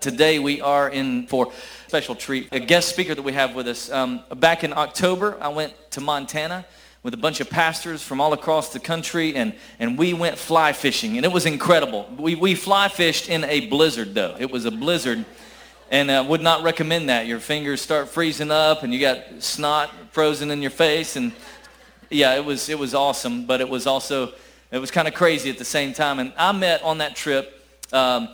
Today we are in for a special treat, a guest speaker that we have with us. Um, back in October, I went to Montana with a bunch of pastors from all across the country, and, and we went fly fishing, and it was incredible. We, we fly fished in a blizzard, though. It was a blizzard, and I uh, would not recommend that. Your fingers start freezing up, and you got snot frozen in your face, and yeah, it was, it was awesome, but it was also, it was kind of crazy at the same time. And I met on that trip um,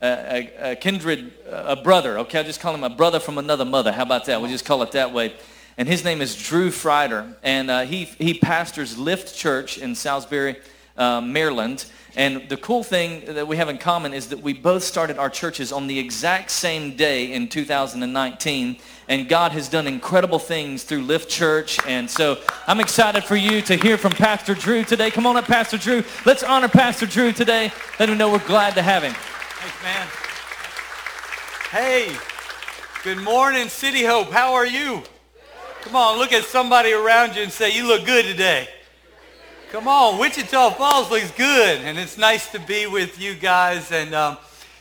a, a, kindred, a brother, okay? I'll just call him a brother from another mother. How about that? We'll just call it that way. And his name is Drew Frieder, and uh, he, he pastors Lift Church in Salisbury, uh, Maryland. And the cool thing that we have in common is that we both started our churches on the exact same day in 2019. And God has done incredible things through Lift Church. And so I'm excited for you to hear from Pastor Drew today. Come on up, Pastor Drew. Let's honor Pastor Drew today. Let him know we're glad to have him. Thanks, man. Hey, good morning, City Hope. How are you? Come on, look at somebody around you and say, you look good today. Come on, Wichita Falls looks good, and it's nice to be with you guys, and um,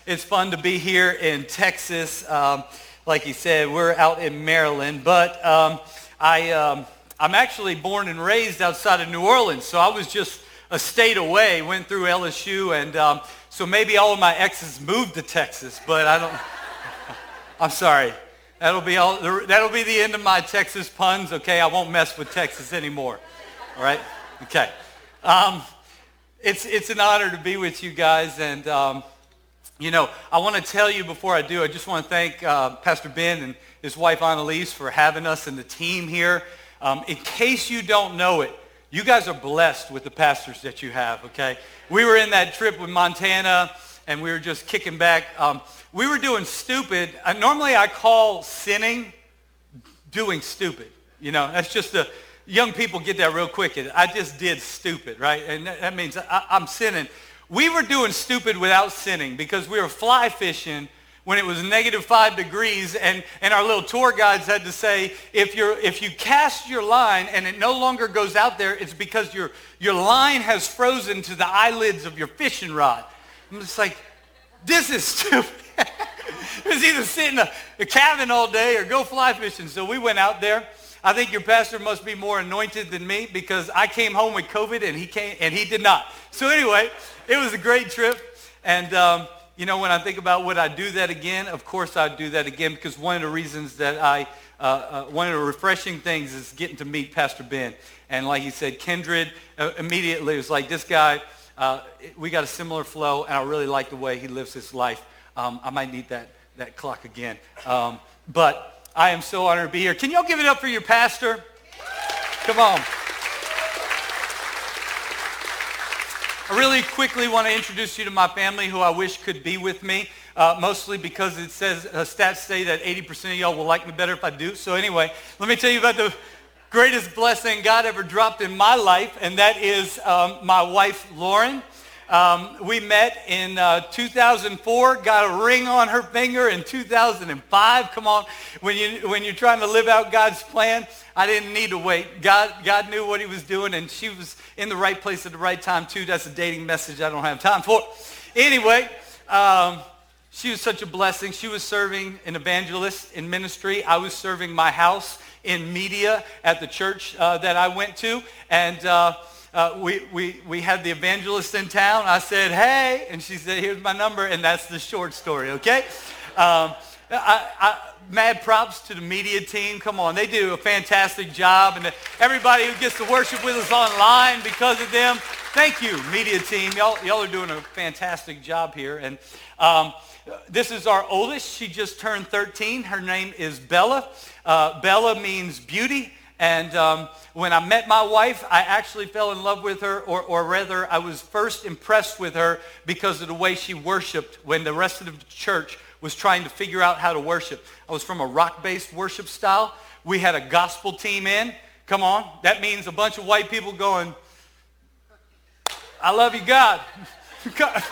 it's fun to be here in Texas. Um, like you said, we're out in Maryland, but um, I, um, I'm actually born and raised outside of New Orleans, so I was just a state away, went through LSU, and um, so maybe all of my exes moved to Texas, but I don't, I'm sorry. That'll be, all, that'll be the end of my Texas puns, okay? I won't mess with Texas anymore, all right? Okay. Um, it's, it's an honor to be with you guys, and, um, you know, I want to tell you before I do, I just want to thank uh, Pastor Ben and his wife Annalise for having us and the team here. Um, in case you don't know it, you guys are blessed with the pastors that you have, okay? We were in that trip with Montana, and we were just kicking back. Um, we were doing stupid. Uh, normally I call sinning doing stupid. You know, that's just a, young people get that real quick. I just did stupid, right? And that, that means I, I'm sinning. We were doing stupid without sinning because we were fly fishing when it was negative five degrees and, and our little tour guides had to say, if, you're, if you cast your line and it no longer goes out there, it's because your, your line has frozen to the eyelets of your fishing rod. I'm just like, this is stupid. it's either sit in a, a cabin all day or go fly fishing. So we went out there. I think your pastor must be more anointed than me because I came home with COVID and he came and he did not. So anyway, it was a great trip. And um, you know, when I think about would I do that again, of course I'd do that again because one of the reasons that I, uh, uh, one of the refreshing things is getting to meet Pastor Ben. And like he said, kindred, uh, immediately was like, this guy, uh, we got a similar flow and I really like the way he lives his life. Um, I might need that, that clock again. Um, but I am so honored to be here. Can y'all give it up for your pastor? Come on. I really quickly want to introduce you to my family who I wish could be with me, uh, mostly because it says, uh, stats say that 80% of y'all will like me better if I do. So anyway, let me tell you about the greatest blessing God ever dropped in my life, and that is um, my wife, Lauren. Um, we met in uh, 2004, got a ring on her finger in 2005. Come on, when, you, when you're trying to live out God's plan, I didn't need to wait. God, God knew what he was doing, and she was in the right place at the right time, too. That's a dating message I don't have time for. Anyway, um, she was such a blessing. She was serving an evangelist in ministry. I was serving my house in media at the church uh, that I went to. And... Uh, uh, we, we, we had the evangelist in town. I said, hey, and she said, here's my number, and that's the short story, okay? Um, I, I, mad props to the media team. Come on, they do a fantastic job, and everybody who gets to worship with us online because of them. Thank you, media team. Y'all, y'all are doing a fantastic job here. And um, this is our oldest. She just turned 13. Her name is Bella. Uh, Bella means beauty. And um, when I met my wife, I actually fell in love with her, or, or rather, I was first impressed with her because of the way she worshiped when the rest of the church was trying to figure out how to worship. I was from a rock-based worship style. We had a gospel team in. Come on. That means a bunch of white people going, I love you, God.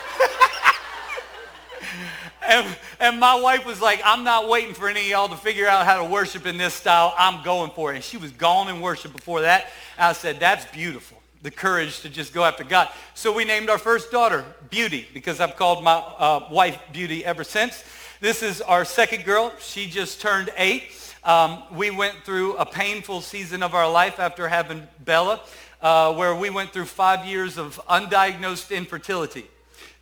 And, and my wife was like, I'm not waiting for any of y'all to figure out how to worship in this style. I'm going for it. And she was gone in worship before that. I said, that's beautiful. The courage to just go after God. So we named our first daughter Beauty because I've called my uh, wife Beauty ever since. This is our second girl. She just turned eight. Um, we went through a painful season of our life after having Bella, uh, where we went through five years of undiagnosed infertility.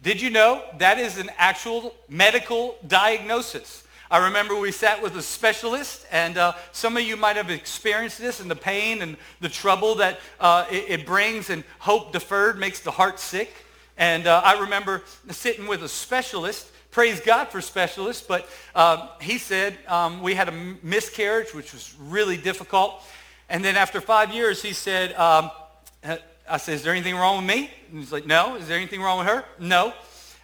Did you know that is an actual medical diagnosis? I remember we sat with a specialist, and uh, some of you might have experienced this and the pain and the trouble that uh, it, it, brings, and hope deferred makes the heart sick. And uh, I remember sitting with a specialist, praise God for specialists, but um, he said um, we had a miscarriage, which was really difficult. And then after five years, he said, um, I said, is there anything wrong with me? And he's like, no. Is there anything wrong with her? No.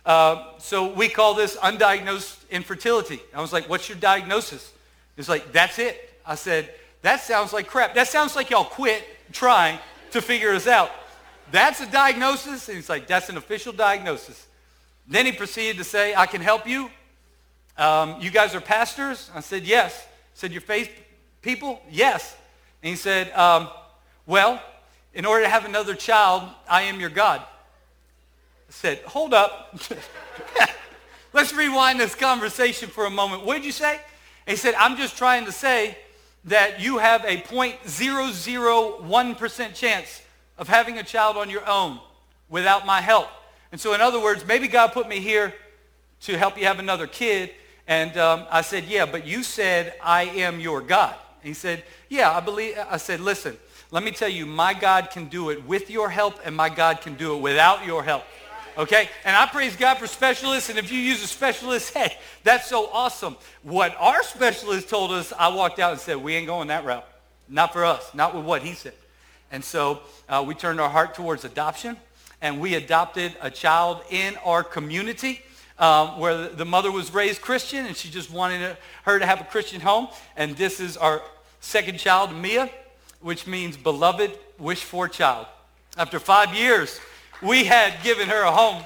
Uh, so we call this undiagnosed infertility. I was like, what's your diagnosis? He's like, that's it. I said, that sounds like crap. That sounds like y'all quit trying to figure us out. That's a diagnosis? And he's like, that's an official diagnosis. Then he proceeded to say, I can help you. Um, you guys are pastors? I said, yes. He said, your faith people? Yes. And he said, um, well, in order to have another child, I am your God. I said, hold up. Let's rewind this conversation for a moment. What did you say? he said, I'm just trying to say that you have a 0.001% chance of having a child on your own without my help. And so in other words, maybe God put me here to help you have another kid. And um, I said, yeah, but you said, I am your God. And he said, yeah, I believe. I said, listen, let me tell you, my God can do it with your help and my God can do it without your help. Okay? And I praise God for specialists. And if you use a specialist, hey, that's so awesome. What our specialist told us, I walked out and said, we ain't going that route. Not for us. Not with what he said. And so uh, we turned our heart towards adoption. And we adopted a child in our community. Um, where the mother was raised Christian and she just wanted her to have a Christian home. And this is our second child, Mia which means beloved, wish for child. After five years, we had given her a home.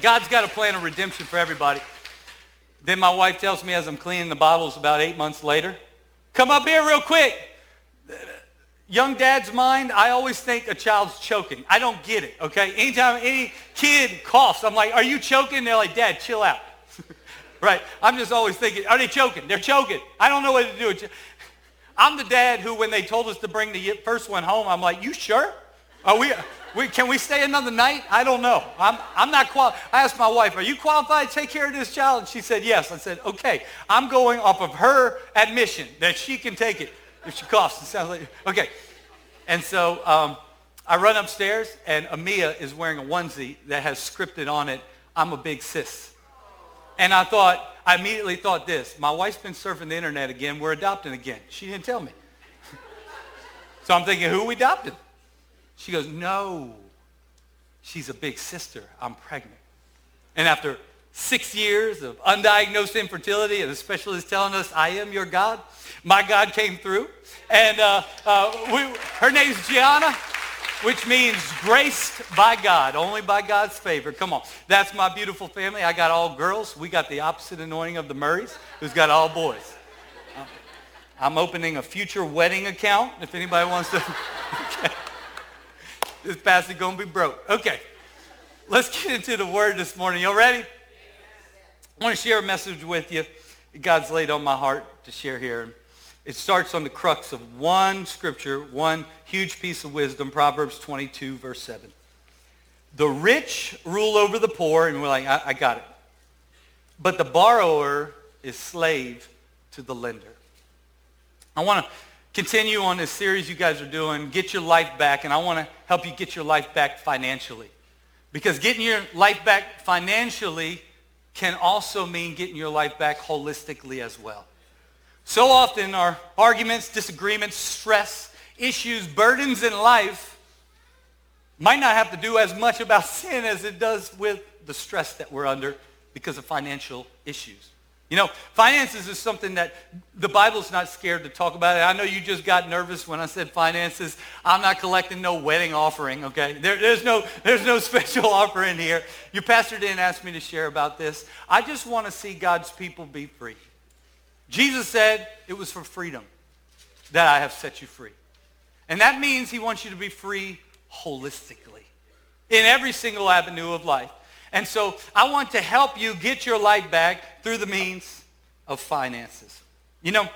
God's got a plan of redemption for everybody. Then my wife tells me as I'm cleaning the bottles about eight months later, come up here real quick. Young dad's mind, I always think a child's choking. I don't get it, okay? Anytime any kid coughs, I'm like, are you choking? They're like, Dad, chill out. right? I'm just always thinking, are they choking? They're choking. I don't know what to do. I'm the dad who, when they told us to bring the first one home, I'm like, you sure? Are we, we, can we stay another night? I don't know. I'm, I'm not qualified. I asked my wife, are you qualified to take care of this child? And she said, yes. I said, okay. I'm going off of her admission that she can take it if she coughs. It sounds like, okay. And so um, I run upstairs, and Amia is wearing a onesie that has scripted on it, I'm a big sis. And I thought, I immediately thought this. My wife's been surfing the internet again. We're adopting again. She didn't tell me. so I'm thinking, who we adopting? She goes, no. She's a big sister. I'm pregnant. And after six years of undiagnosed infertility and the specialist telling us, I am your God, my God came through. And uh, uh, we, her name's Gianna which means graced by God, only by God's favor. Come on. That's my beautiful family. I got all girls. We got the opposite anointing of the Murrays, who's got all boys. I'm opening a future wedding account if anybody wants to. This pastor going to be broke. Okay. Let's get into the word this morning. Y'all ready? I want to share a message with you. God's laid on my heart to share here. It starts on the crux of one scripture, one huge piece of wisdom, Proverbs 22, verse 7. The rich rule over the poor, and we're like, I, I got it. But the borrower is slave to the lender. I want to continue on this series you guys are doing, Get Your Life Back, and I want to help you get your life back financially. Because getting your life back financially can also mean getting your life back holistically as well. So often our arguments, disagreements, stress, issues, burdens in life might not have to do as much about sin as it does with the stress that we're under because of financial issues. You know, finances is something that the Bible's not scared to talk about. It. I know you just got nervous when I said finances. I'm not collecting no wedding offering, okay? There, there's, no, there's no special offering here. Your pastor didn't ask me to share about this. I just want to see God's people be free. Jesus said it was for freedom that I have set you free. And that means he wants you to be free holistically in every single avenue of life. And so I want to help you get your life back through the means of finances. You know,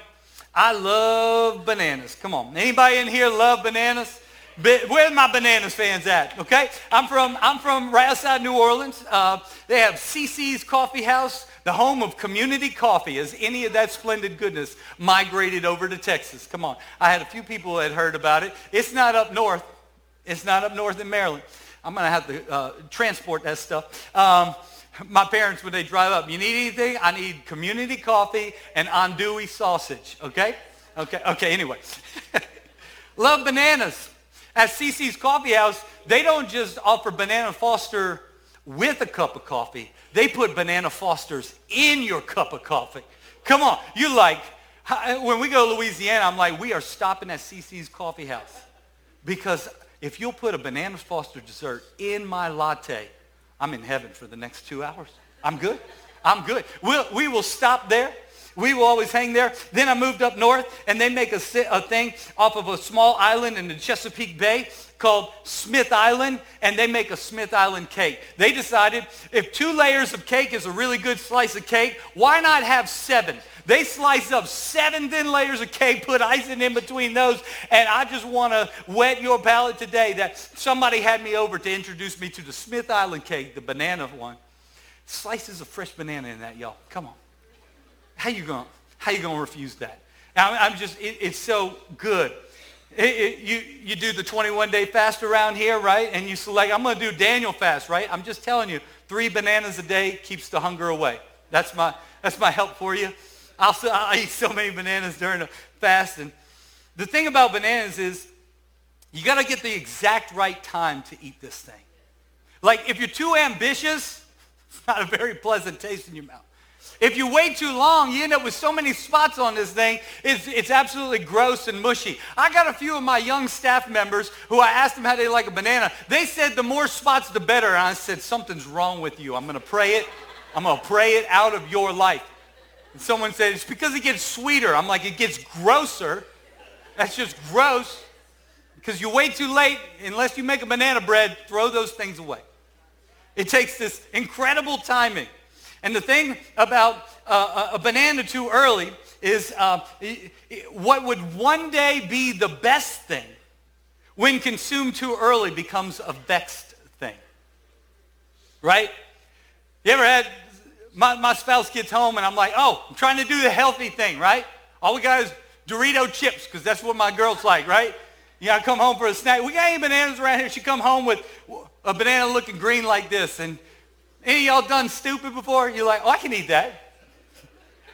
I love bananas. Come on. Anybody in here love bananas? Where are my bananas fans at? Okay, I'm from I'm from right outside New Orleans. Uh, they have CC's Coffee House, the home of community coffee. As any of that splendid goodness migrated over to Texas? Come on, I had a few people that heard about it. It's not up north. It's not up north in Maryland. I'm gonna have to uh, transport that stuff. Um, my parents, when they drive up, you need anything? I need community coffee and andouille sausage. Okay, okay, okay. Anyway, love bananas. At CC's Coffee House, they don't just offer Banana Foster with a cup of coffee. They put Banana Fosters in your cup of coffee. Come on. You like, when we go to Louisiana, I'm like, we are stopping at CC's Coffee House. Because if you'll put a Banana Foster dessert in my latte, I'm in heaven for the next two hours. I'm good. I'm good. We'll, we will stop there. We will always hang there. Then I moved up north, and they make a, a thing off of a small island in the Chesapeake Bay called Smith Island, and they make a Smith Island cake. They decided if two layers of cake is a really good slice of cake, why not have seven? They slice up seven thin layers of cake, put icing in between those, and I just want to whet your palate today that somebody had me over to introduce me to the Smith Island cake, the banana one. Slices of fresh banana in that, y'all. Come on. How you going? How you going to refuse that? I'm, just, it, it's so good. It, it, you, you do the 21 day fast around here, right? And you select, I'm going to do Daniel fast, right? I'm just telling you, three bananas a day keeps the hunger away. That's my, that's my help for you. I'll, I'll eat so many bananas during the fast. And the thing about bananas is you got to get the exact right time to eat this thing. Like if you're too ambitious, it's not a very pleasant taste in your mouth. If you wait too long, you end up with so many spots on this thing, it's, it's absolutely gross and mushy. I got a few of my young staff members who I asked them how they like a banana. They said the more spots, the better. And I said, something's wrong with you. I'm going to pray it. I'm going to pray it out of your life. And someone said, it's because it gets sweeter. I'm like, it gets grosser. That's just gross. Because you wait too late, unless you make a banana bread, throw those things away. It takes this incredible timing. And the thing about uh, a banana too early is uh, what would one day be the best thing when consumed too early becomes a vexed thing. Right? You ever had, my, my spouse gets home and I'm like, oh, I'm trying to do the healthy thing, right? All we got is Dorito chips because that's what my girl's like, right? You gotta come home for a snack. We got any bananas around here? She come home with a banana looking green like this and any of y'all done stupid before? You're like, oh, I can eat that.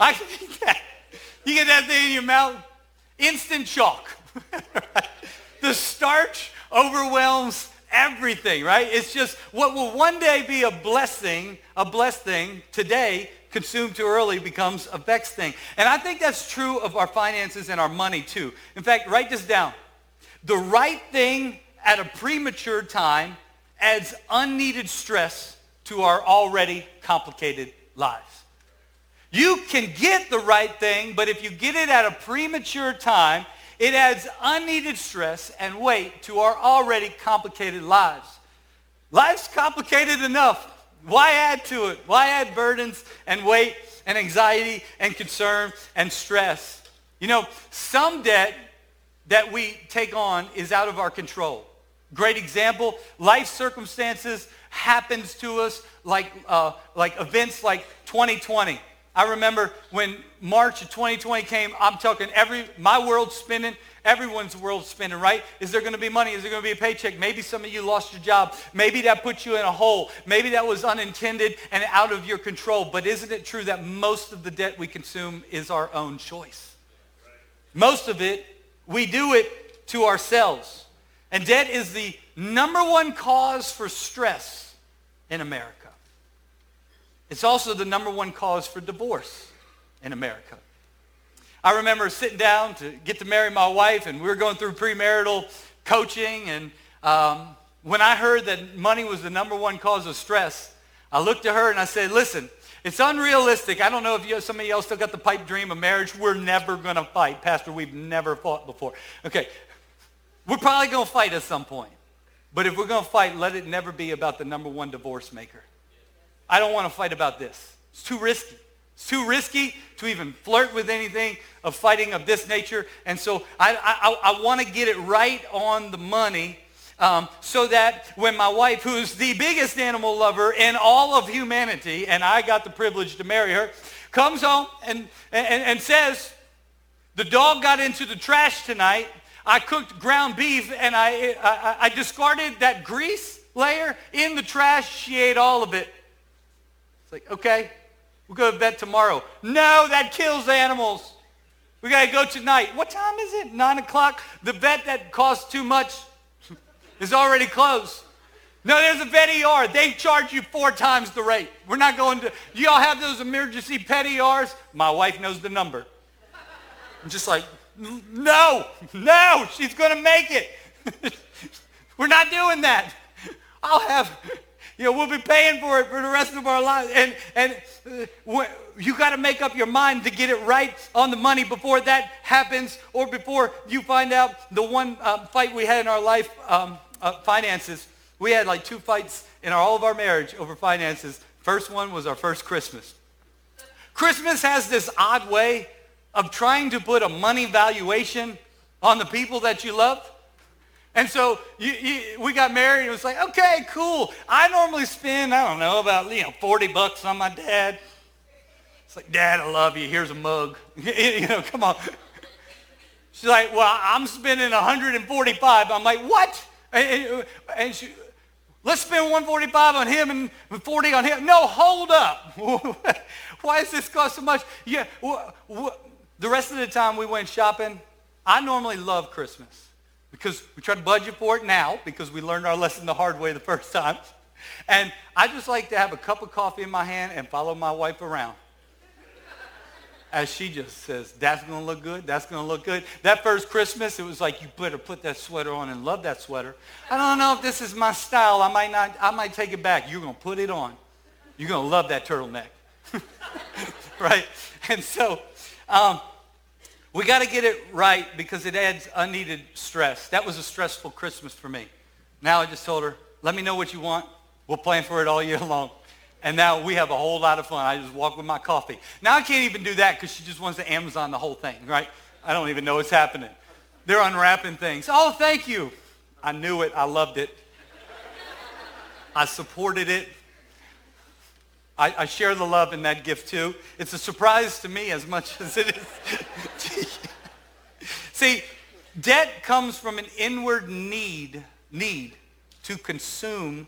I can eat that. You get that thing in your mouth, instant shock. the starch overwhelms everything, right? It's just what will one day be a blessing, a blessed thing, today consumed too early becomes a vexed thing. And I think that's true of our finances and our money too. In fact, write this down. The right thing at a premature time adds unneeded stress to our already complicated lives. You can get the right thing, but if you get it at a premature time, it adds unneeded stress and weight to our already complicated lives. Life's complicated enough. Why add to it? Why add burdens and weight and anxiety and concern and stress? You know, some debt that we take on is out of our control. Great example, life circumstances happens to us like, uh, like events like 2020. I remember when March of 2020 came, I'm talking every, my world's spinning, everyone's world's spinning, right? Is there going to be money? Is there going to be a paycheck? Maybe some of you lost your job. Maybe that put you in a hole. Maybe that was unintended and out of your control. But isn't it true that most of the debt we consume is our own choice? Most of it, we do it to ourselves. And debt is the number one cause for stress in America. It's also the number one cause for divorce in America. I remember sitting down to get to marry my wife, and we were going through premarital coaching. And um, when I heard that money was the number one cause of stress, I looked at her and I said, listen, it's unrealistic. I don't know if you, some of y'all still got the pipe dream of marriage. We're never going to fight. Pastor, we've never fought before. Okay, we're probably going to fight at some point. But if we're going to fight, let it never be about the number one divorce maker. I don't want to fight about this. It's too risky. It's too risky to even flirt with anything of fighting of this nature. And so I, I, I want to get it right on the money um, so that when my wife, who's the biggest animal lover in all of humanity, and I got the privilege to marry her, comes home and, and, and says, the dog got into the trash tonight. I cooked ground beef and I, I, I discarded that grease layer in the trash. She ate all of it. It's like, okay, we'll go to bed tomorrow. No, that kills animals. We got to go tonight. What time is it? 9 o'clock. The vet that costs too much is already closed. No, there's a vet ER. They charge you four times the rate. We're not going to, y'all have those emergency pet ERs? My wife knows the number. I'm just like, no, no, she's going to make it. We're not doing that. I'll have, you know, we'll be paying for it for the rest of our lives. And, and uh, you got to make up your mind to get it right on the money before that happens or before you find out the one uh, fight we had in our life, um, uh, finances. We had like two fights in our, all of our marriage over finances. First one was our first Christmas. Christmas has this odd way of trying to put a money valuation on the people that you love. And so you, you, we got married and it was like, okay, cool. I normally spend, I don't know, about you know 40 bucks on my dad. It's like, Dad, I love you. Here's a mug. you know, come on. She's like, well, I'm spending 145. I'm like, what? And, she, let's spend 145 on him and 40 on him. No, hold up. Why does this cost so much? Yeah, the rest of the time we went shopping, I normally love Christmas because we try to budget for it now because we learned our lesson the hard way the first time. And I just like to have a cup of coffee in my hand and follow my wife around. As she just says, that's going to look good, that's going to look good. That first Christmas, it was like, you better put that sweater on and love that sweater. I don't know if this is my style. I might not, I might take it back. You're going to put it on. You're going to love that turtleneck. right? And so um, we got to get it right because it adds unneeded stress. That was a stressful Christmas for me. Now I just told her, let me know what you want. We'll plan for it all year long. And now we have a whole lot of fun. I just walk with my coffee. Now I can't even do that because she just wants to Amazon the whole thing, right? I don't even know what's happening. They're unwrapping things. Oh, thank you. I knew it. I loved it. I supported it. I, I, share the love in that gift too. It's a surprise to me as much as it is. See, debt comes from an inward need, need to consume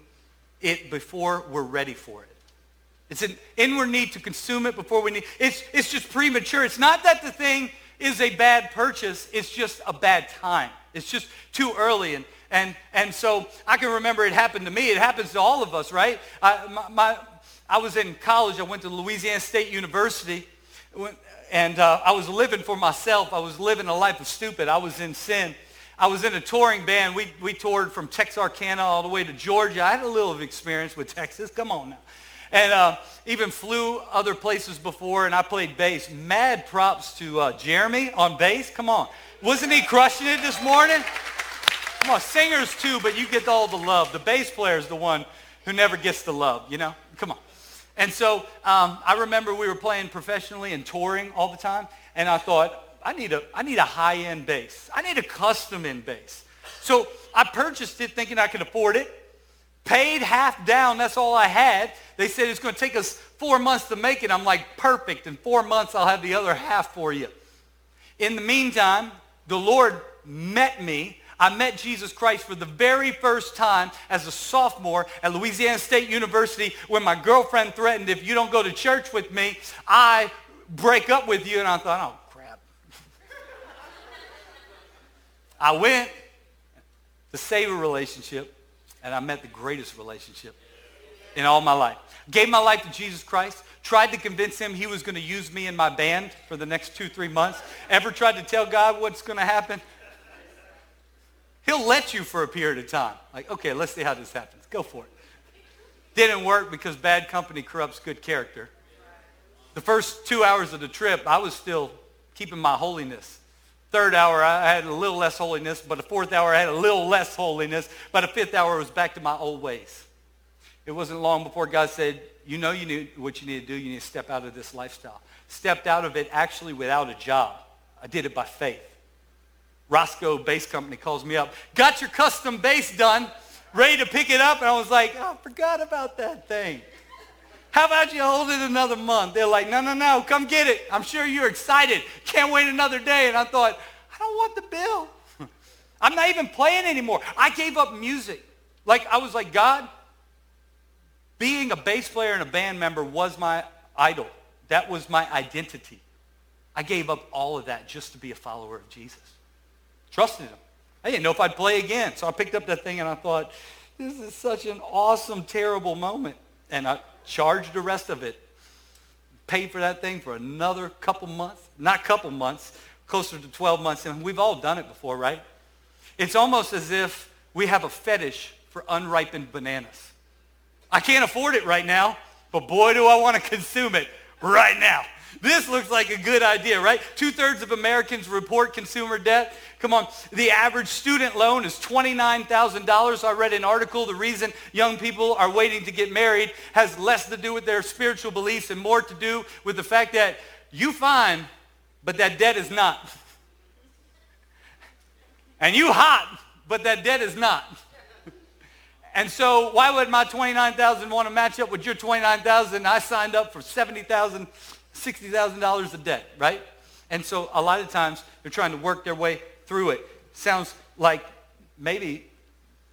it before we're ready for it. It's an inward need to consume it before we need. It's, it's just premature. It's not that the thing is a bad purchase. It's just a bad time. It's just too early. And, and, and so I can remember it happened to me. It happens to all of us, right? I, my, my I was in college. I went to Louisiana State University, and uh, I was living for myself. I was living a life of stupid. I was in sin. I was in a touring band. We, we toured from Texarkana all the way to Georgia. I had a little experience with Texas. Come on now. And uh, even flew other places before, and I played bass. Mad props to uh, Jeremy on bass. Come on. Wasn't he crushing it this morning? Come on, singers too, but you get all the love. The bass player is the one who never gets the love, you know? And so um, I remember we were playing professionally and touring all the time, and I thought, I need a, I need a high-end bass. I need a custom-in bass. So I purchased it thinking I could afford it, paid half down, that's all I had. They said it's going to take us four months to make it. I'm like, perfect. In four months, I'll have the other half for you. In the meantime, the Lord met me I met Jesus Christ for the very first time as a sophomore at Louisiana State University when my girlfriend threatened, if you don't go to church with me, I break up with you. And I thought, oh, crap. I went to save a relationship, and I met the greatest relationship in all my life. Gave my life to Jesus Christ. Tried to convince him he was going to use me in my band for the next two, three months. Ever tried to tell God what's going to happen? He'll let you for a period of time. Like, okay, let's see how this happens. Go for it. Didn't work because bad company corrupts good character. The first two hours of the trip, I was still keeping my holiness. Third hour, I had a little less holiness, but the fourth hour, I had a little less holiness, but the fifth hour was back to my old ways. It wasn't long before God said, you know you need, what you need to do. You need to step out of this lifestyle. Stepped out of it actually without a job. I did it by faith. Roscoe Bass Company calls me up. Got your custom bass done, ready to pick it up. And I was like, I forgot about that thing. How about you hold it another month? They're like, no, no, no, come get it. I'm sure you're excited. Can't wait another day. And I thought, I don't want the bill. I'm not even playing anymore. I gave up music. Like, I was like, God, being a bass player and a band member was my idol. That was my identity. I gave up all of that just to be a follower of Jesus. Trusted him. I didn't know if I'd play again. So I picked up that thing and I thought, this is such an awesome, terrible moment. And I charged the rest of it. Paid for that thing for another couple months. Not couple months, closer to 12 months. And we've all done it before, right? It's almost as if we have a fetish for unripened bananas. I can't afford it right now, but boy, do I want to consume it right now. This looks like a good idea, right? Two-thirds of Americans report consumer debt. Come on. The average student loan is $29,000. I read an article. The reason young people are waiting to get married has less to do with their spiritual beliefs and more to do with the fact that you fine, but that debt is not. And you hot, but that debt is not. And so why would my 29,000 want to match up with your 29,000? I signed up for 70,000, $60,000 of debt, right? And so a lot of times they're trying to work their way through it. Sounds like maybe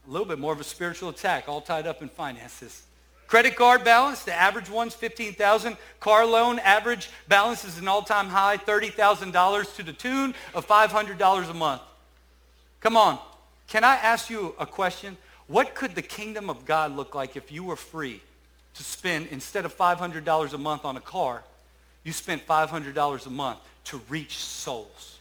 a little bit more of a spiritual attack, all tied up in finances. Credit card balance, the average one's 15,000. Car loan average balance is an all-time high, $30,000 to the tune of $500 a month. Come on. Can I ask you a question? What could the kingdom of God look like if you were free to spend, instead of $500 a month on a car, you spent $500 a month to reach souls?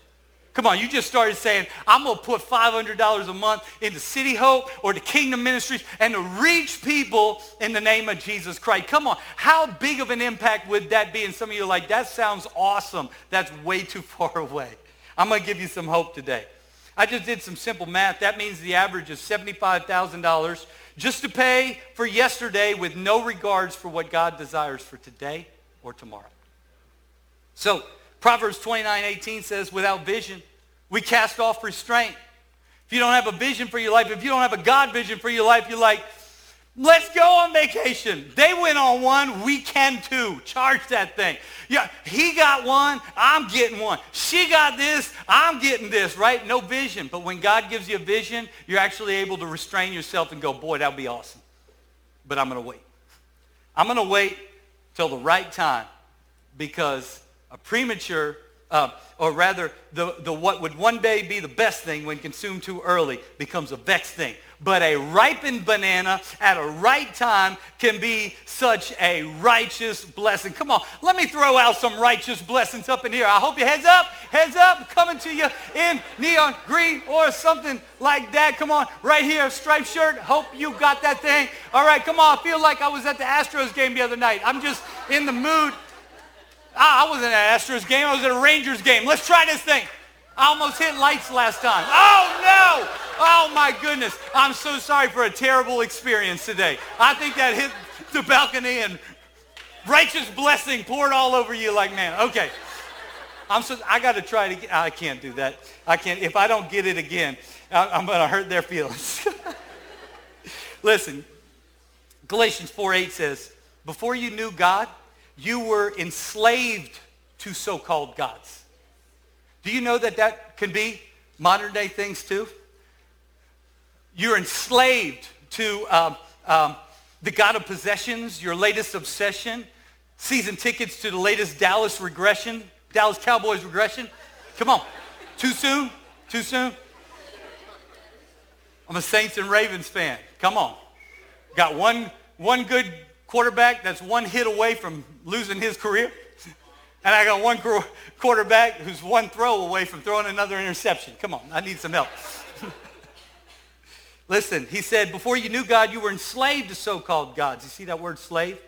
Come on, you just started saying, I'm going to put $500 a month into City Hope or the Kingdom Ministries and to reach people in the name of Jesus Christ. Come on, how big of an impact would that be? And some of you are like, that sounds awesome. That's way too far away. I'm going to give you some hope today. I just did some simple math. That means the average is $75,000 just to pay for yesterday with no regards for what God desires for today or tomorrow. So Proverbs 29, 18 says, without vision, we cast off restraint. If you don't have a vision for your life, if you don't have a God vision for your life, you're like, Let's go on vacation. They went on one. We can too. Charge that thing. Yeah, he got one. I'm getting one. She got this. I'm getting this, right? No vision. But when God gives you a vision, you're actually able to restrain yourself and go, boy, that would be awesome. But I'm going to wait. I'm going to wait till the right time because a premature, uh, or rather, the, the what would one day be the best thing when consumed too early becomes a vexed thing but a ripened banana at a right time can be such a righteous blessing. Come on, let me throw out some righteous blessings up in here. I hope your heads up, heads up, coming to you in neon green or something like that. Come on, right here, striped shirt. Hope you got that thing. All right, come on. I feel like I was at the Astros game the other night. I'm just in the mood. I wasn't at Astros game. I was at a Rangers game. Let's try this thing. I almost hit lights last time. Oh, no. Oh, my goodness. I'm so sorry for a terrible experience today. I think that hit the balcony and righteous blessing poured all over you like, man, okay. I'm so, I got to try to I can't do that. I can't. If I don't get it again, I'm going to hurt their feelings. Listen, Galatians 4.8 says, before you knew God, you were enslaved to so-called gods. Do you know that that can be modern day things too? You're enslaved to um, um, the God of possessions, your latest obsession, season tickets to the latest Dallas regression, Dallas Cowboys regression. Come on. Too soon? Too soon? I'm a Saints and Ravens fan. Come on. Got one, one good quarterback that's one hit away from losing his career. And I got one quarterback who's one throw away from throwing another interception. Come on, I need some help. Listen, he said, before you knew God, you were enslaved to so-called gods. You see that word slave?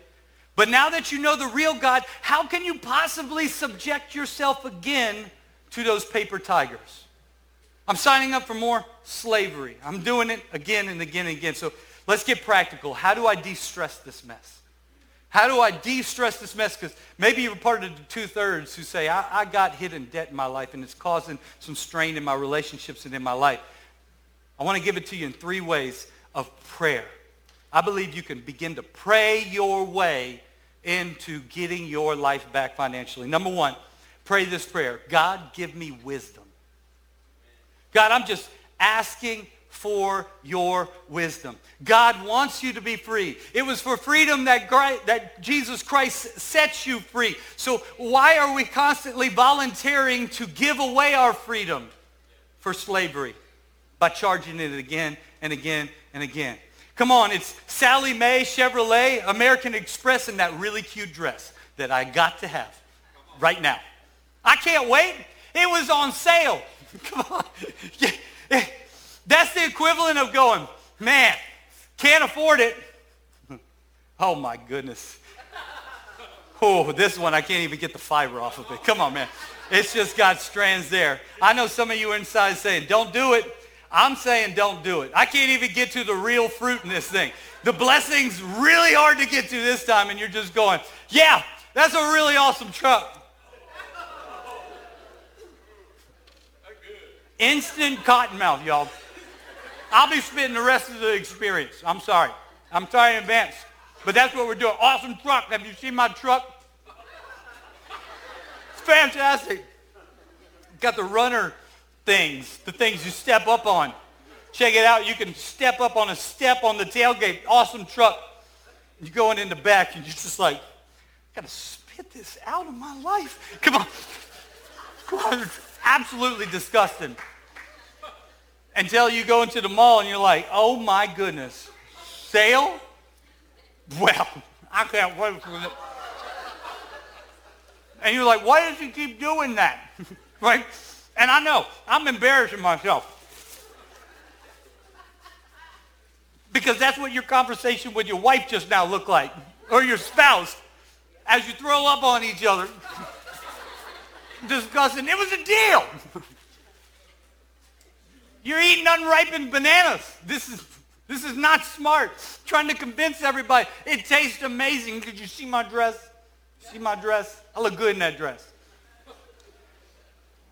But now that you know the real God, how can you possibly subject yourself again to those paper tigers? I'm signing up for more slavery. I'm doing it again and again and again. So let's get practical. How do I de-stress this mess? How do I de-stress this mess? Because maybe you're part of the two-thirds who say, I, I got hit in debt in my life and it's causing some strain in my relationships and in my life. I want to give it to you in three ways of prayer. I believe you can begin to pray your way into getting your life back financially. Number one, pray this prayer. God, give me wisdom. God, I'm just asking for your wisdom. God wants you to be free. It was for freedom that, that Jesus Christ sets you free. So why are we constantly volunteering to give away our freedom for slavery by charging it again and again and again? Come on, it's Sallie Mae Chevrolet American Express in that really cute dress that I got to have right now. I can't wait. It was on sale. Come on. That's the equivalent of going, man, can't afford it. Oh my goodness. Oh, this one, I can't even get the fiber off of it. Come on, man. It's just got strands there. I know some of you inside saying, don't do it. I'm saying don't do it. I can't even get to the real fruit in this thing. The blessing's really hard to get to this time, and you're just going, yeah, that's a really awesome truck. Instant cotton mouth, y'all. I'll be spitting the rest of the experience. I'm sorry. I'm sorry in advance. But that's what we're doing. Awesome truck. Have you seen my truck? It's fantastic. Got the runner things, the things you step up on. Check it out. You can step up on a step on the tailgate. Awesome truck. You're going in the back and you're just like, I gotta spit this out of my life. Come on. Absolutely disgusting until you go into the mall and you're like, oh my goodness, sale? Well, I can't wait for it. And you're like, why does he keep doing that? right? And I know, I'm embarrassing myself. Because that's what your conversation with your wife just now looked like, or your spouse, as you throw up on each other, discussing, it was a deal. You're eating unripened bananas. This is, this is not smart. Trying to convince everybody. It tastes amazing. Did you see my dress? See my dress? I look good in that dress.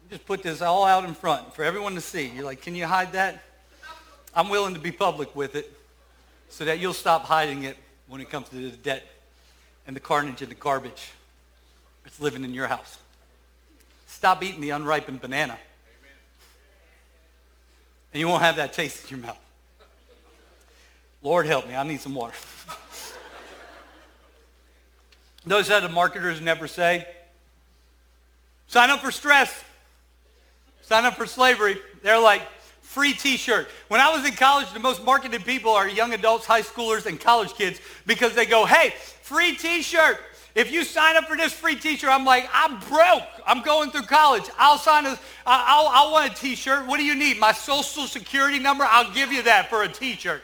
Just put this all out in front for everyone to see. You're like, can you hide that? I'm willing to be public with it so that you'll stop hiding it when it comes to the debt and the carnage and the garbage that's living in your house. Stop eating the unripened banana and you won't have that taste in your mouth. Lord help me, I need some water. Notice how the marketers never say, sign up for stress, sign up for slavery. They're like, free t-shirt. When I was in college, the most marketed people are young adults, high schoolers, and college kids because they go, hey, free t-shirt. If you sign up for this free t-shirt, I'm like, I'm broke. I'm going through college. I'll sign a, I'll, I'll want a t-shirt. What do you need? My social security number? I'll give you that for a t-shirt.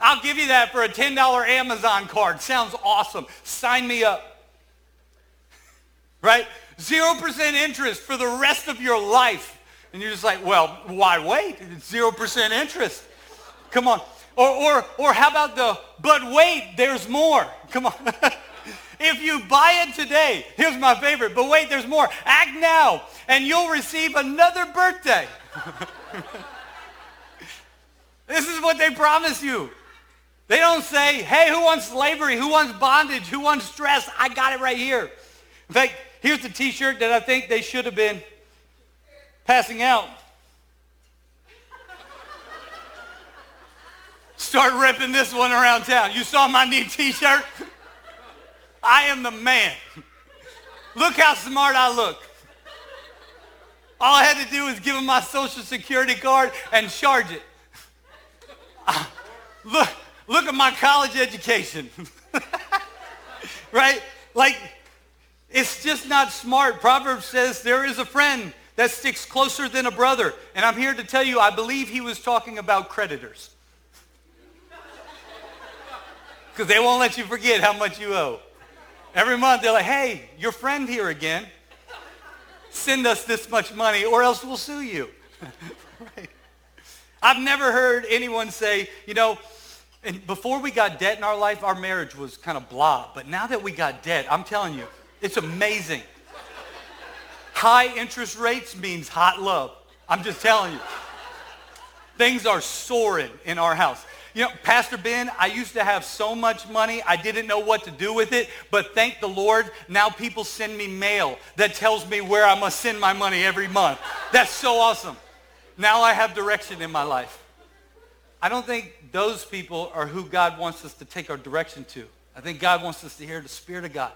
I'll give you that for a $10 Amazon card. Sounds awesome. Sign me up. Right? 0% interest for the rest of your life. And you're just like, well, why wait? It's 0% interest. Come on. Or, or, or how about the, but wait, there's more. Come on. If you buy it today, here's my favorite, but wait, there's more. Act now, and you'll receive another birthday. this is what they promise you. They don't say, hey, who wants slavery? Who wants bondage? Who wants stress? I got it right here. In fact, here's the t-shirt that I think they should have been passing out. Start ripping this one around town. You saw my new t-shirt? I am the man. Look how smart I look. All I had to do was give him my social security card and charge it. Look, look at my college education. right? Like, it's just not smart. Proverbs says there is a friend that sticks closer than a brother. And I'm here to tell you, I believe he was talking about creditors. Because they won't let you forget how much you owe. Every month they're like, hey, your friend here again. Send us this much money or else we'll sue you. right. I've never heard anyone say, you know, And before we got debt in our life, our marriage was kind of blah. But now that we got debt, I'm telling you, it's amazing. High interest rates means hot love. I'm just telling you. Things are soaring in our house. You know, Pastor Ben, I used to have so much money, I didn't know what to do with it, but thank the Lord, now people send me mail that tells me where I must send my money every month. That's so awesome. Now I have direction in my life. I don't think those people are who God wants us to take our direction to. I think God wants us to hear the Spirit of God.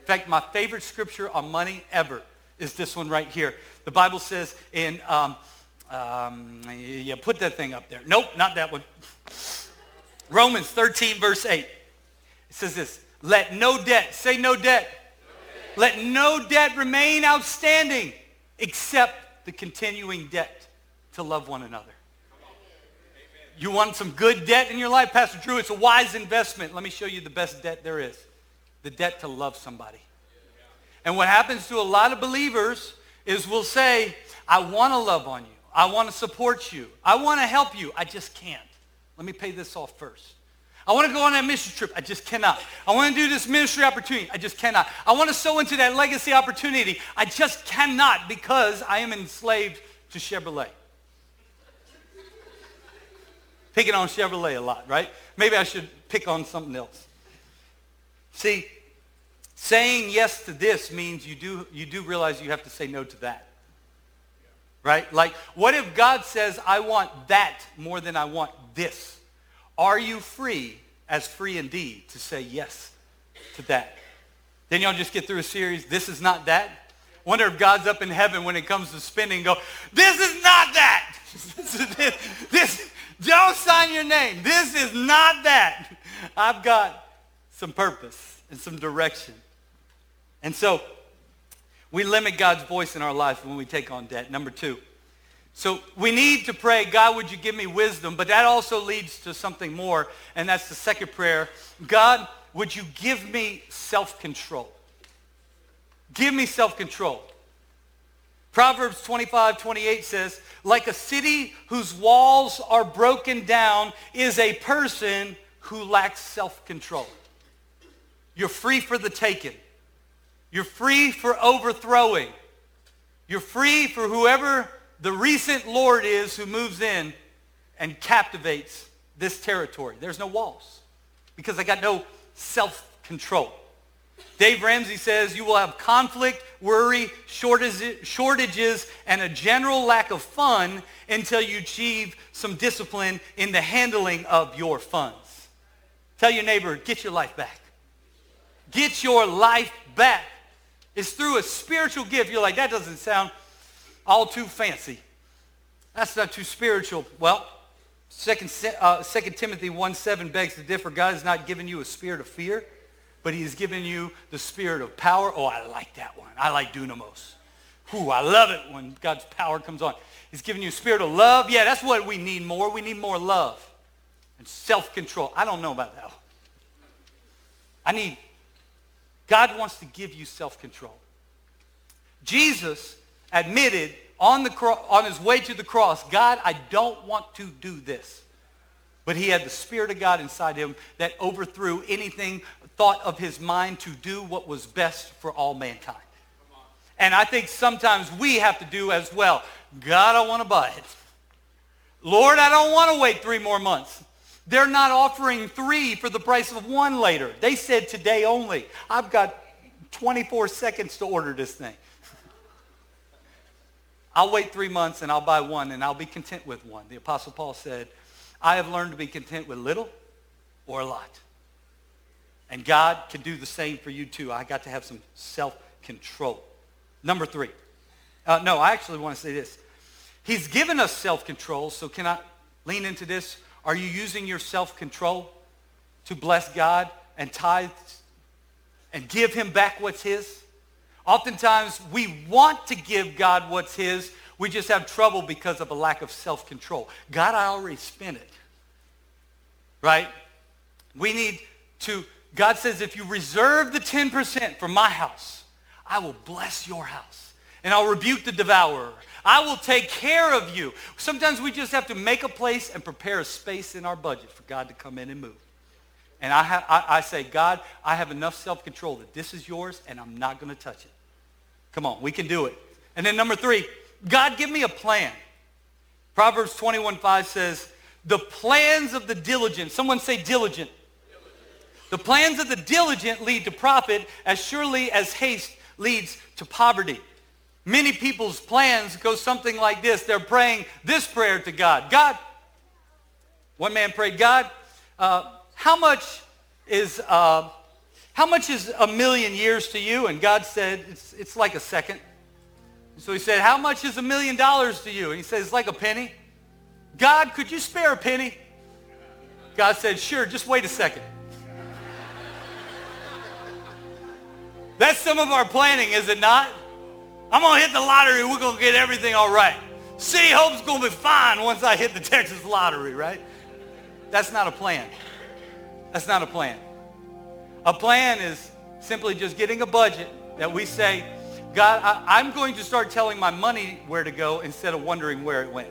In fact, my favorite scripture on money ever is this one right here. The Bible says in, um, um, yeah, put that thing up there. Nope, not that one. Romans 13, verse 8. It says this, let no debt, say no debt. no debt. Let no debt remain outstanding except the continuing debt to love one another. You want some good debt in your life? Pastor Drew, it's a wise investment. Let me show you the best debt there is. The debt to love somebody. And what happens to a lot of believers is we'll say, I want to love on you. I want to support you. I want to help you. I just can't. Let me pay this off first. I want to go on that mission trip. I just cannot. I want to do this ministry opportunity. I just cannot. I want to sow into that legacy opportunity. I just cannot because I am enslaved to Chevrolet. Picking on Chevrolet a lot, right? Maybe I should pick on something else. See, saying yes to this means you do, you do realize you have to say no to that right? Like, what if God says, I want that more than I want this? Are you free, as free indeed, to say yes to that? Then y'all just get through a series, this is not that. Wonder if God's up in heaven when it comes to spending go, this is not that. this, this, don't sign your name. This is not that. I've got some purpose and some direction. And so we limit God's voice in our life when we take on debt. Number two. So we need to pray, God, would you give me wisdom? But that also leads to something more, and that's the second prayer. God, would you give me self-control? Give me self-control. Proverbs 25, 28 says, like a city whose walls are broken down is a person who lacks self-control. You're free for the taking. You're free for overthrowing. You're free for whoever the recent Lord is who moves in and captivates this territory. There's no walls because I got no self-control. Dave Ramsey says you will have conflict, worry, shortages, and a general lack of fun until you achieve some discipline in the handling of your funds. Tell your neighbor, get your life back. Get your life back. It's through a spiritual gift. You're like, that doesn't sound all too fancy. That's not too spiritual. Well, 2 uh, Timothy 1 7 begs to differ. God has not given you a spirit of fear, but he has given you the spirit of power. Oh, I like that one. I like dunamis. Ooh, I love it when God's power comes on. He's given you a spirit of love. Yeah, that's what we need more. We need more love and self-control. I don't know about that. I need God wants to give you self-control. Jesus admitted on, the cro- on his way to the cross, God, I don't want to do this. But he had the Spirit of God inside him that overthrew anything thought of his mind to do what was best for all mankind. And I think sometimes we have to do as well. God, I want to buy it. Lord, I don't want to wait three more months. They're not offering three for the price of one later. They said today only. I've got 24 seconds to order this thing. I'll wait three months and I'll buy one and I'll be content with one. The Apostle Paul said, I have learned to be content with little or a lot. And God can do the same for you too. I got to have some self-control. Number three. Uh, no, I actually want to say this. He's given us self-control, so can I lean into this? Are you using your self-control to bless God and tithe and give him back what's his? Oftentimes we want to give God what's his. We just have trouble because of a lack of self-control. God, I already spent it. Right? We need to, God says, if you reserve the 10% for my house, I will bless your house. and I'll rebuke the devourer. I will take care of you. Sometimes we just have to make a place and prepare a space in our budget for God to come in and move. And I, ha- I, I say, God, I have enough self-control that this is yours and I'm not going to touch it. Come on, we can do it. And then number three, God, give me a plan. Proverbs 21.5 says, the plans of the diligent, someone say diligent. The plans of the diligent lead to profit as surely as haste leads to poverty. Many people's plans go something like this. They're praying this prayer to God. God, one man prayed, God, uh, how much is uh, how much is a million years to you? And God said, it's, it's like a second. So he said, how much is a million dollars to you? And he said, it's like a penny. God, could you spare a penny? God said, sure, just wait a second. That's some of our planning, is it not? I'm going to hit the lottery. And we're going to get everything all right. City Hope's going to be fine once I hit the Texas lottery, right? That's not a plan. That's not a plan. A plan is simply just getting a budget that we say, God, I, am going to start telling my money where to go instead of wondering where it went.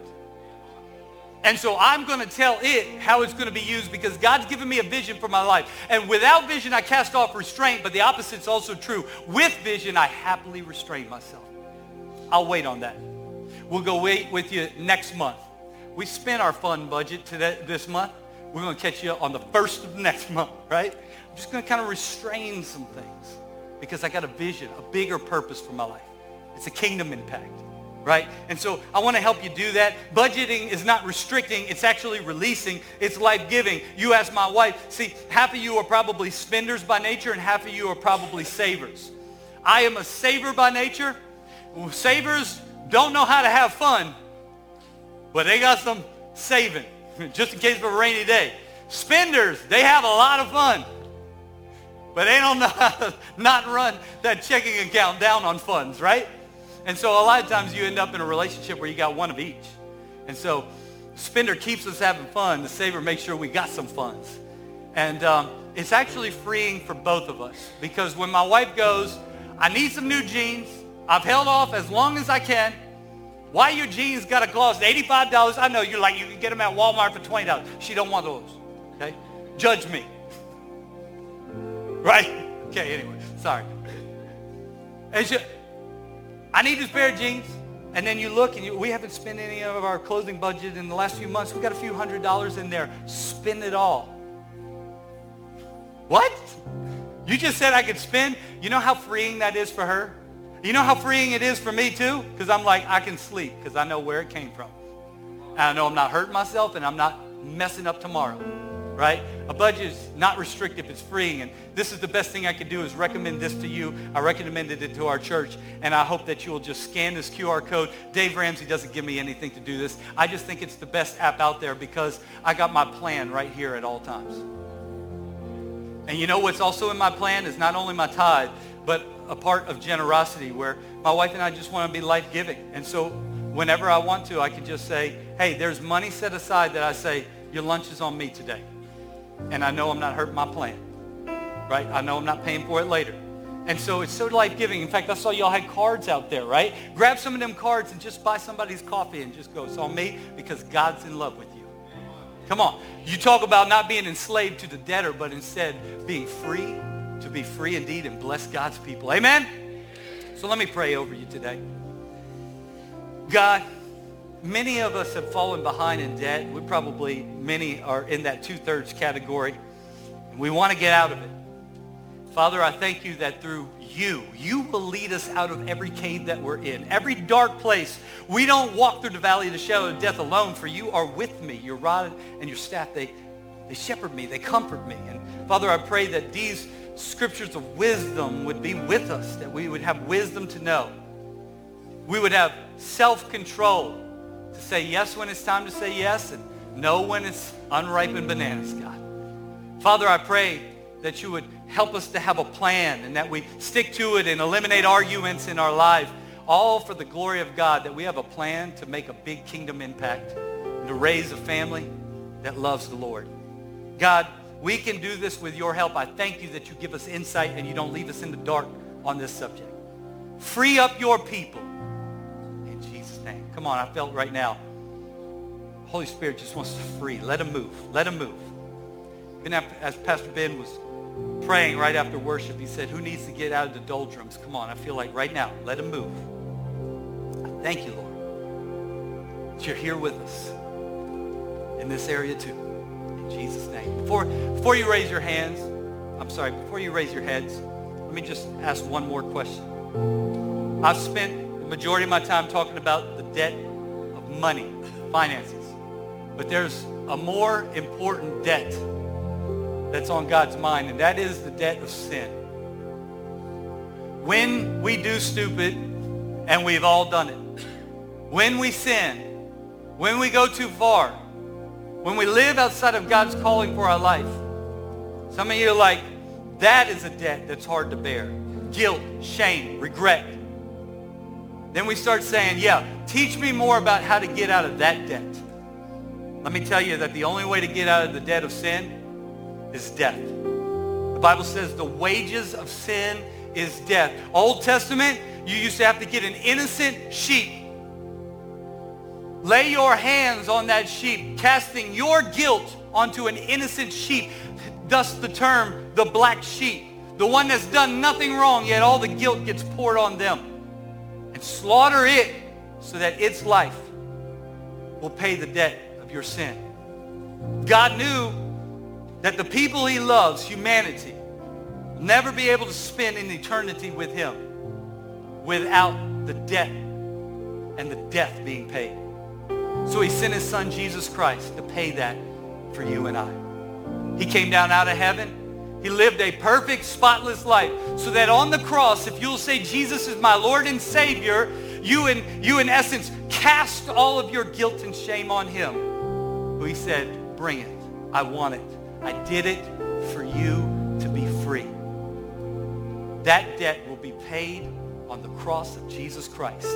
And so I'm going to tell it how it's going to be used because God's given me a vision for my life. And without vision, I cast off restraint, but the opposite's also true. With vision, I happily restrain myself. I'll wait on that. We'll go wait with you next month. We spent our fund budget today, this month. We're going to catch you on the first of next month, right? I'm just going to kind of restrain some things because I got a vision, a bigger purpose for my life. It's a kingdom impact right? And so I want to help you do that. Budgeting is not restricting. It's actually releasing. It's life-giving. You ask my wife. See, half of you are probably spenders by nature and half of you are probably savers. I am a saver by nature. Savers don't know how to have fun, but they got some saving just in case of a rainy day. Spenders, they have a lot of fun, but they don't know how to not run that checking account down on funds, right? And so a lot of times you end up in a relationship where you got one of each. And so spender keeps us having fun. The saver makes sure we got some funds. And um, it's actually freeing for both of us because when my wife goes, I need some new jeans. I've held off as long as I can. Why your jeans got a cost $85? I know you're like, you can get them at Walmart for $20. She don't want those. Okay? Judge me. Right? Okay, anyway, sorry. And she, I need this pair of jeans. And then you look and you, we haven't spent any of our clothing budget in the last few months. We got a few hundred dollars in there. Spend it all. What? You just said I could spend? You know how freeing that is for her? You know how freeing it is for me too? Because I'm like, I can sleep because I know where it came from. And I know I'm not hurting myself and I'm not messing up tomorrow right? A budget is not restrictive, it's free. And this is the best thing I could do is recommend this to you. I recommended it to our church, and I hope that you will just scan this QR code. Dave Ramsey doesn't give me anything to do this. I just think it's the best app out there because I got my plan right here at all times. And you know what's also in my plan is not only my tithe, but a part of generosity where my wife and I just want to be life-giving. And so whenever I want to, I can just say, hey, there's money set aside that I say, your lunch is on me today and I know I'm not hurting my plan, right? I know I'm not paying for it later. And so it's so life-giving. In fact, I saw y'all had cards out there, right? Grab some of them cards and just buy somebody's coffee and just go, it's on me because God's in love with you. Come on. You talk about not being enslaved to the debtor, but instead being free to be free indeed and bless God's people. Amen? So let me pray over you today. God, Many of us have fallen behind in debt. We probably, many are in that two-thirds category. And we want to get out of it. Father, I thank you that through you, you will lead us out of every cave that we're in, every dark place. We don't walk through the valley of the shadow of death alone, for you are with me. Your rod and your staff, they, they shepherd me, they comfort me. And Father, I pray that these scriptures of wisdom would be with us, that we would have wisdom to know. We would have self-control to say yes when it's time to say yes and no when it's unripened bananas, God. Father, I pray that you would help us to have a plan and that we stick to it and eliminate arguments in our life, all for the glory of God, that we have a plan to make a big kingdom impact and to raise a family that loves the Lord. God, we can do this with your help. I thank you that you give us insight and you don't leave us in the dark on this subject. Free up your people in Jesus' name. Come on, I felt right now. Holy Spirit just wants to free. Let him move. Let him move. Even after, as Pastor Ben was praying right after worship, he said, who needs to get out of the doldrums? Come on, I feel like right now, let him move. Thank you, Lord, that you're here with us in this area too. Jesus' name. Before, before you raise your hands, I'm sorry, before you raise your heads, let me just ask one more question. I've spent the majority of my time talking about the debt of money, finances. But there's a more important debt that's on God's mind, and that is the debt of sin. When we do stupid, and we've all done it, when we sin, when we go too far, when we live outside of God's calling for our life, some of you are like, that is a debt that's hard to bear. Guilt, shame, regret. Then we start saying, yeah, teach me more about how to get out of that debt. Let me tell you that the only way to get out of the debt of sin is death. The Bible says the wages of sin is death. Old Testament, you used to have to get an innocent sheep. Lay your hands on that sheep, casting your guilt onto an innocent sheep. Thus the term, the black sheep. The one that's done nothing wrong, yet all the guilt gets poured on them. And slaughter it so that its life will pay the debt of your sin. God knew that the people he loves, humanity, will never be able to spend an eternity with him without the debt and the death being paid. So he sent his son Jesus Christ to pay that for you and I. He came down out of heaven. He lived a perfect, spotless life so that on the cross, if you'll say Jesus is my Lord and Savior, you in, you in essence cast all of your guilt and shame on him. Who he said, bring it. I want it. I did it for you to be free. That debt will be paid on the cross of Jesus Christ.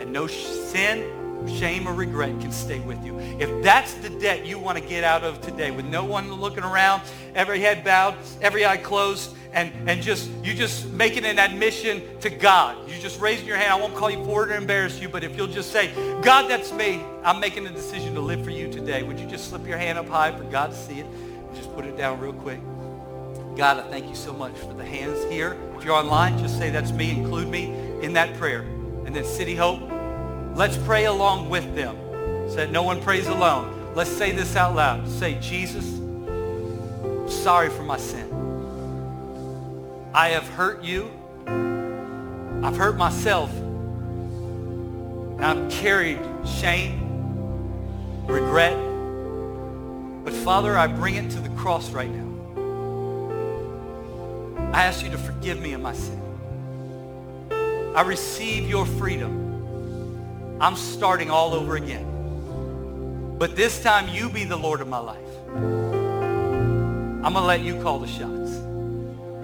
And no sin, shame or regret can stay with you. If that's the debt you want to get out of today with no one looking around, every head bowed, every eye closed, and, and just you just making an admission to God. You just raising your hand. I won't call you forward or embarrass you, but if you'll just say, God, that's me. I'm making a decision to live for you today. Would you just slip your hand up high for God to see it? And just put it down real quick. God, I thank you so much for the hands here. If you're online, just say that's me. Include me in that prayer. And then City Hope, Let's pray along with them so that no one prays alone. Let's say this out loud. Say, Jesus, I'm sorry for my sin. I have hurt you. I've hurt myself. I've carried shame, regret. But Father, I bring it to the cross right now. I ask you to forgive me of my sin. I receive your freedom. I'm starting all over again. But this time you be the Lord of my life. I'm going to let you call the shots.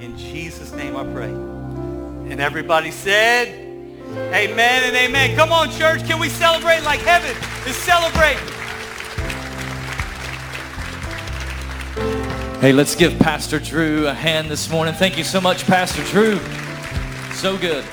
In Jesus' name I pray. And everybody said, amen and amen. Come on, church. Can we celebrate like heaven is celebrating? Hey, let's give Pastor Drew a hand this morning. Thank you so much, Pastor Drew. So good.